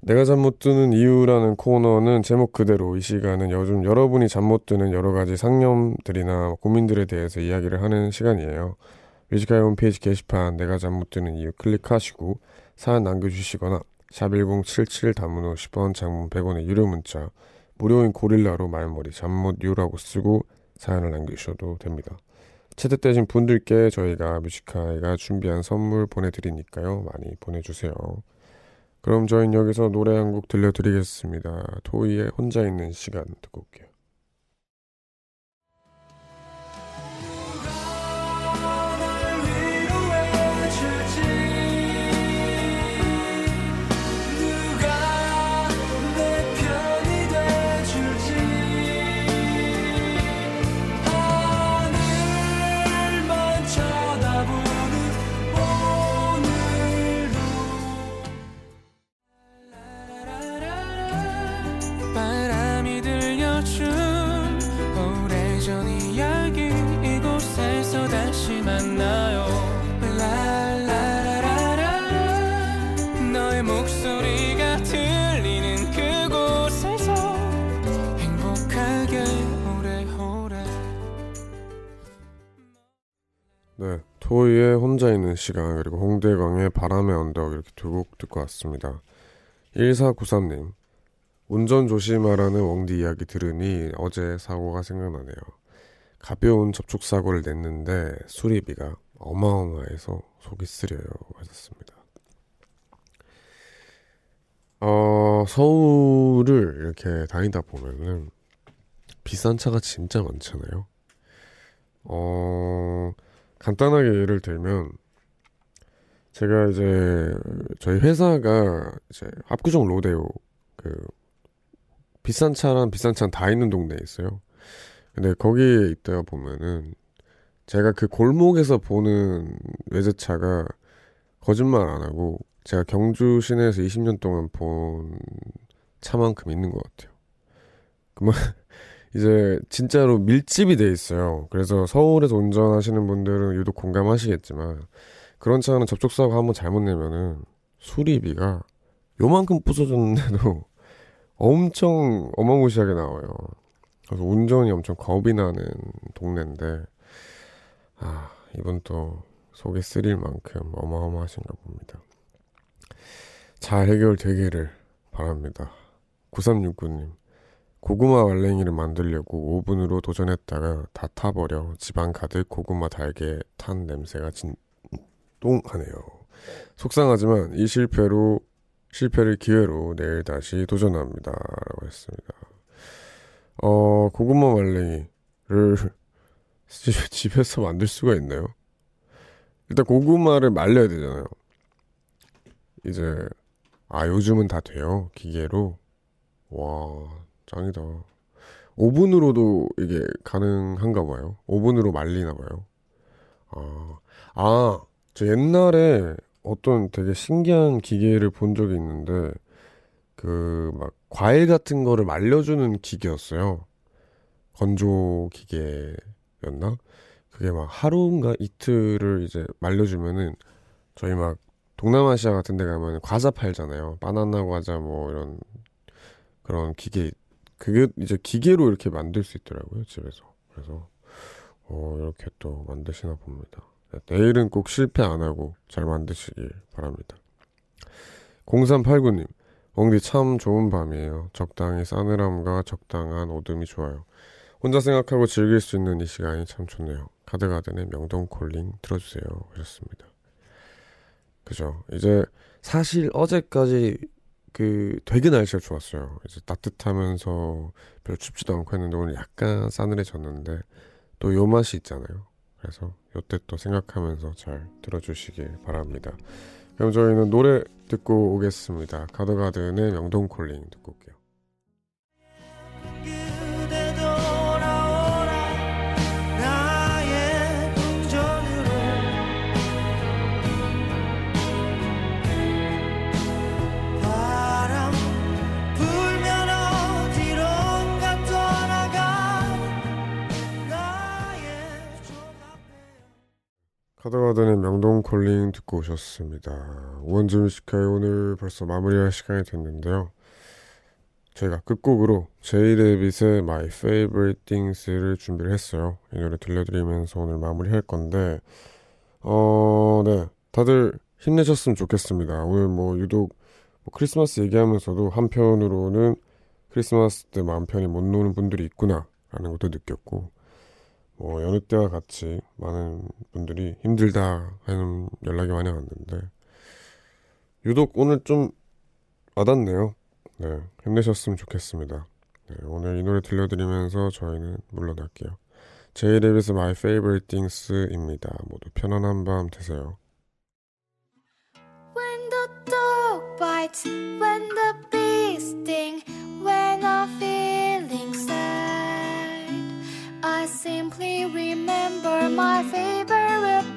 내가 잠 못 드는 이유라는 코너는 제목 그대로 이 시간은 요즘 여러분이 잠 못 드는 여러 가지 상념들이나 고민들에 대해서 이야기를 하는 시간이에요. Music High 홈페이지 게시판 내가 잠 못 드는 이유 클릭하시고 사연 남겨주시거나 샵1077 단문 50원 장문 100원의 유료 문자 무료인 고릴라로 말머리 잠 못 유라고 쓰고 사연을 남겨주셔도 됩니다. 채택되신 분들께 저희가 뮤지카이가 준비한 선물 보내드리니까요. 많이 보내주세요. 그럼 저희는 여기서 노래 한 곡 들려드리겠습니다. 토이의 혼자 있는 시간 듣고 올게요. 시간 그리고 홍대광의 바람의 언덕 이렇게 두 곡 듣고 왔습니다. 1493님 운전 조심하라는 웡디 이야기 들으니 어제 사고가 생각나네요. 가벼운 접촉 사고를 냈는데 수리비가 어마어마해서 속이 쓰려요 하셨습니다. 어, 서울을 이렇게 다니다 보면은 비싼 차가 진짜 많잖아요. 어, 간단하게 예를 들면 제가 이제 저희 회사가 이제 압구정 로데오 그 비싼 차랑 비싼 차는 다 있는 동네에 있어요. 근데 거기에 있다 보면은 제가 그 골목에서 보는 외제차가 거짓말 안 하고 제가 경주 시내에서 20년 동안 본 차만큼 있는 것 같아요. 그만 이제 진짜로 밀집이 돼 있어요. 그래서 서울에서 운전하시는 분들은 유독 공감하시겠지만 그런 차는 접촉사고 한번 잘못 내면은 수리비가 요만큼 부서졌는데도 엄청 어마무시하게 나와요. 그래서 운전이 엄청 겁이 나는 동네인데 아 이분 또 속에 쓰릴 만큼 어마어마하신가 봅니다. 잘 해결되기를 바랍니다. 9369님 고구마 말랭이를 만들려고 오븐으로 도전했다가 다 타버려 집안 가득 고구마 달게 탄 냄새가 진 동하네요. 속상하지만 이 실패로 실패를 기회로 내일 다시 도전합니다. 라고 했습니다. 어, 고구마 말랭이를 집, 집에서 만들 수가 있나요? 일단 고구마를 말려야 되잖아요. 이제, 아, 요즘은 다 돼요. 기계로. 와, 짱이다. 오븐으로도 이게 가능한가 봐요. 오븐으로 말리나 봐요. 아, 아, 저 옛날에 어떤 되게 신기한 기계를 본 적이 있는데, 그, 막, 과일 같은 거를 말려주는 기계였어요. 건조 기계였나? 그게 막 하루인가 이틀을 이제 말려주면은, 저희 막, 동남아시아 같은 데 가면 과자 팔잖아요. 바나나 과자 뭐 이런, 그런 기계, 그게 이제 기계로 이렇게 만들 수 있더라고요, 집에서. 그래서, 어, 이렇게 또 만드시나 봅니다. 네, 내일은 꼭 실패 안 하고 잘 만드시길 바랍니다. 0389님, 엉디 참 좋은 밤이에요. 적당히 싸늘함과 적당한 어둠이 좋아요. 혼자 생각하고 즐길 수 있는 이 시간이 참 좋네요. 가드가든의 명동 콜링 들어주세요. 하셨습니다. 그죠. 이제 사실 어제까지 그 되게 날씨가 좋았어요. 이제 따뜻하면서 별로 춥지도 않고 했는데 오늘 약간 싸늘해졌는데 또 요 맛이 있잖아요. 그래서 요때 또 생각하면서 잘 들어주시길 바랍니다. 그럼 저희는 노래 듣고 오겠습니다. 가드가든의 명동 콜링 듣고 올게요. 카드가든의 명동 Calling 듣고 오셨습니다. 우원재 Music High 오늘 벌써 마무리할 시간이 됐는데요. 저희가 끝곡으로 제이레빗의 My Favorite Things를 준비를 했어요. 이 노래 들려드리면서 오늘 마무리할 건데, 어, 네. 다들 힘내셨으면 좋겠습니다. 오늘 뭐 유독 뭐 크리스마스 얘기하면서도 한편으로는 크리스마스 때 마음 편히 못 노는 분들이 있구나 라는 것도 느꼈고, 뭐 여느 때와 같이 많은 분들이 힘들다 하는 연락이 많이 왔는데 유독 오늘 좀 와닿네요. 네, 힘내셨으면 좋겠습니다. 네, 오늘 이 노래 들려드리면서 저희는 물러날게요. 제이레빗의 My Favorite Things입니다. 모두 편안한 밤 되세요. When the dog bites, when the bee sting, when I'm feeling simply remember my favorite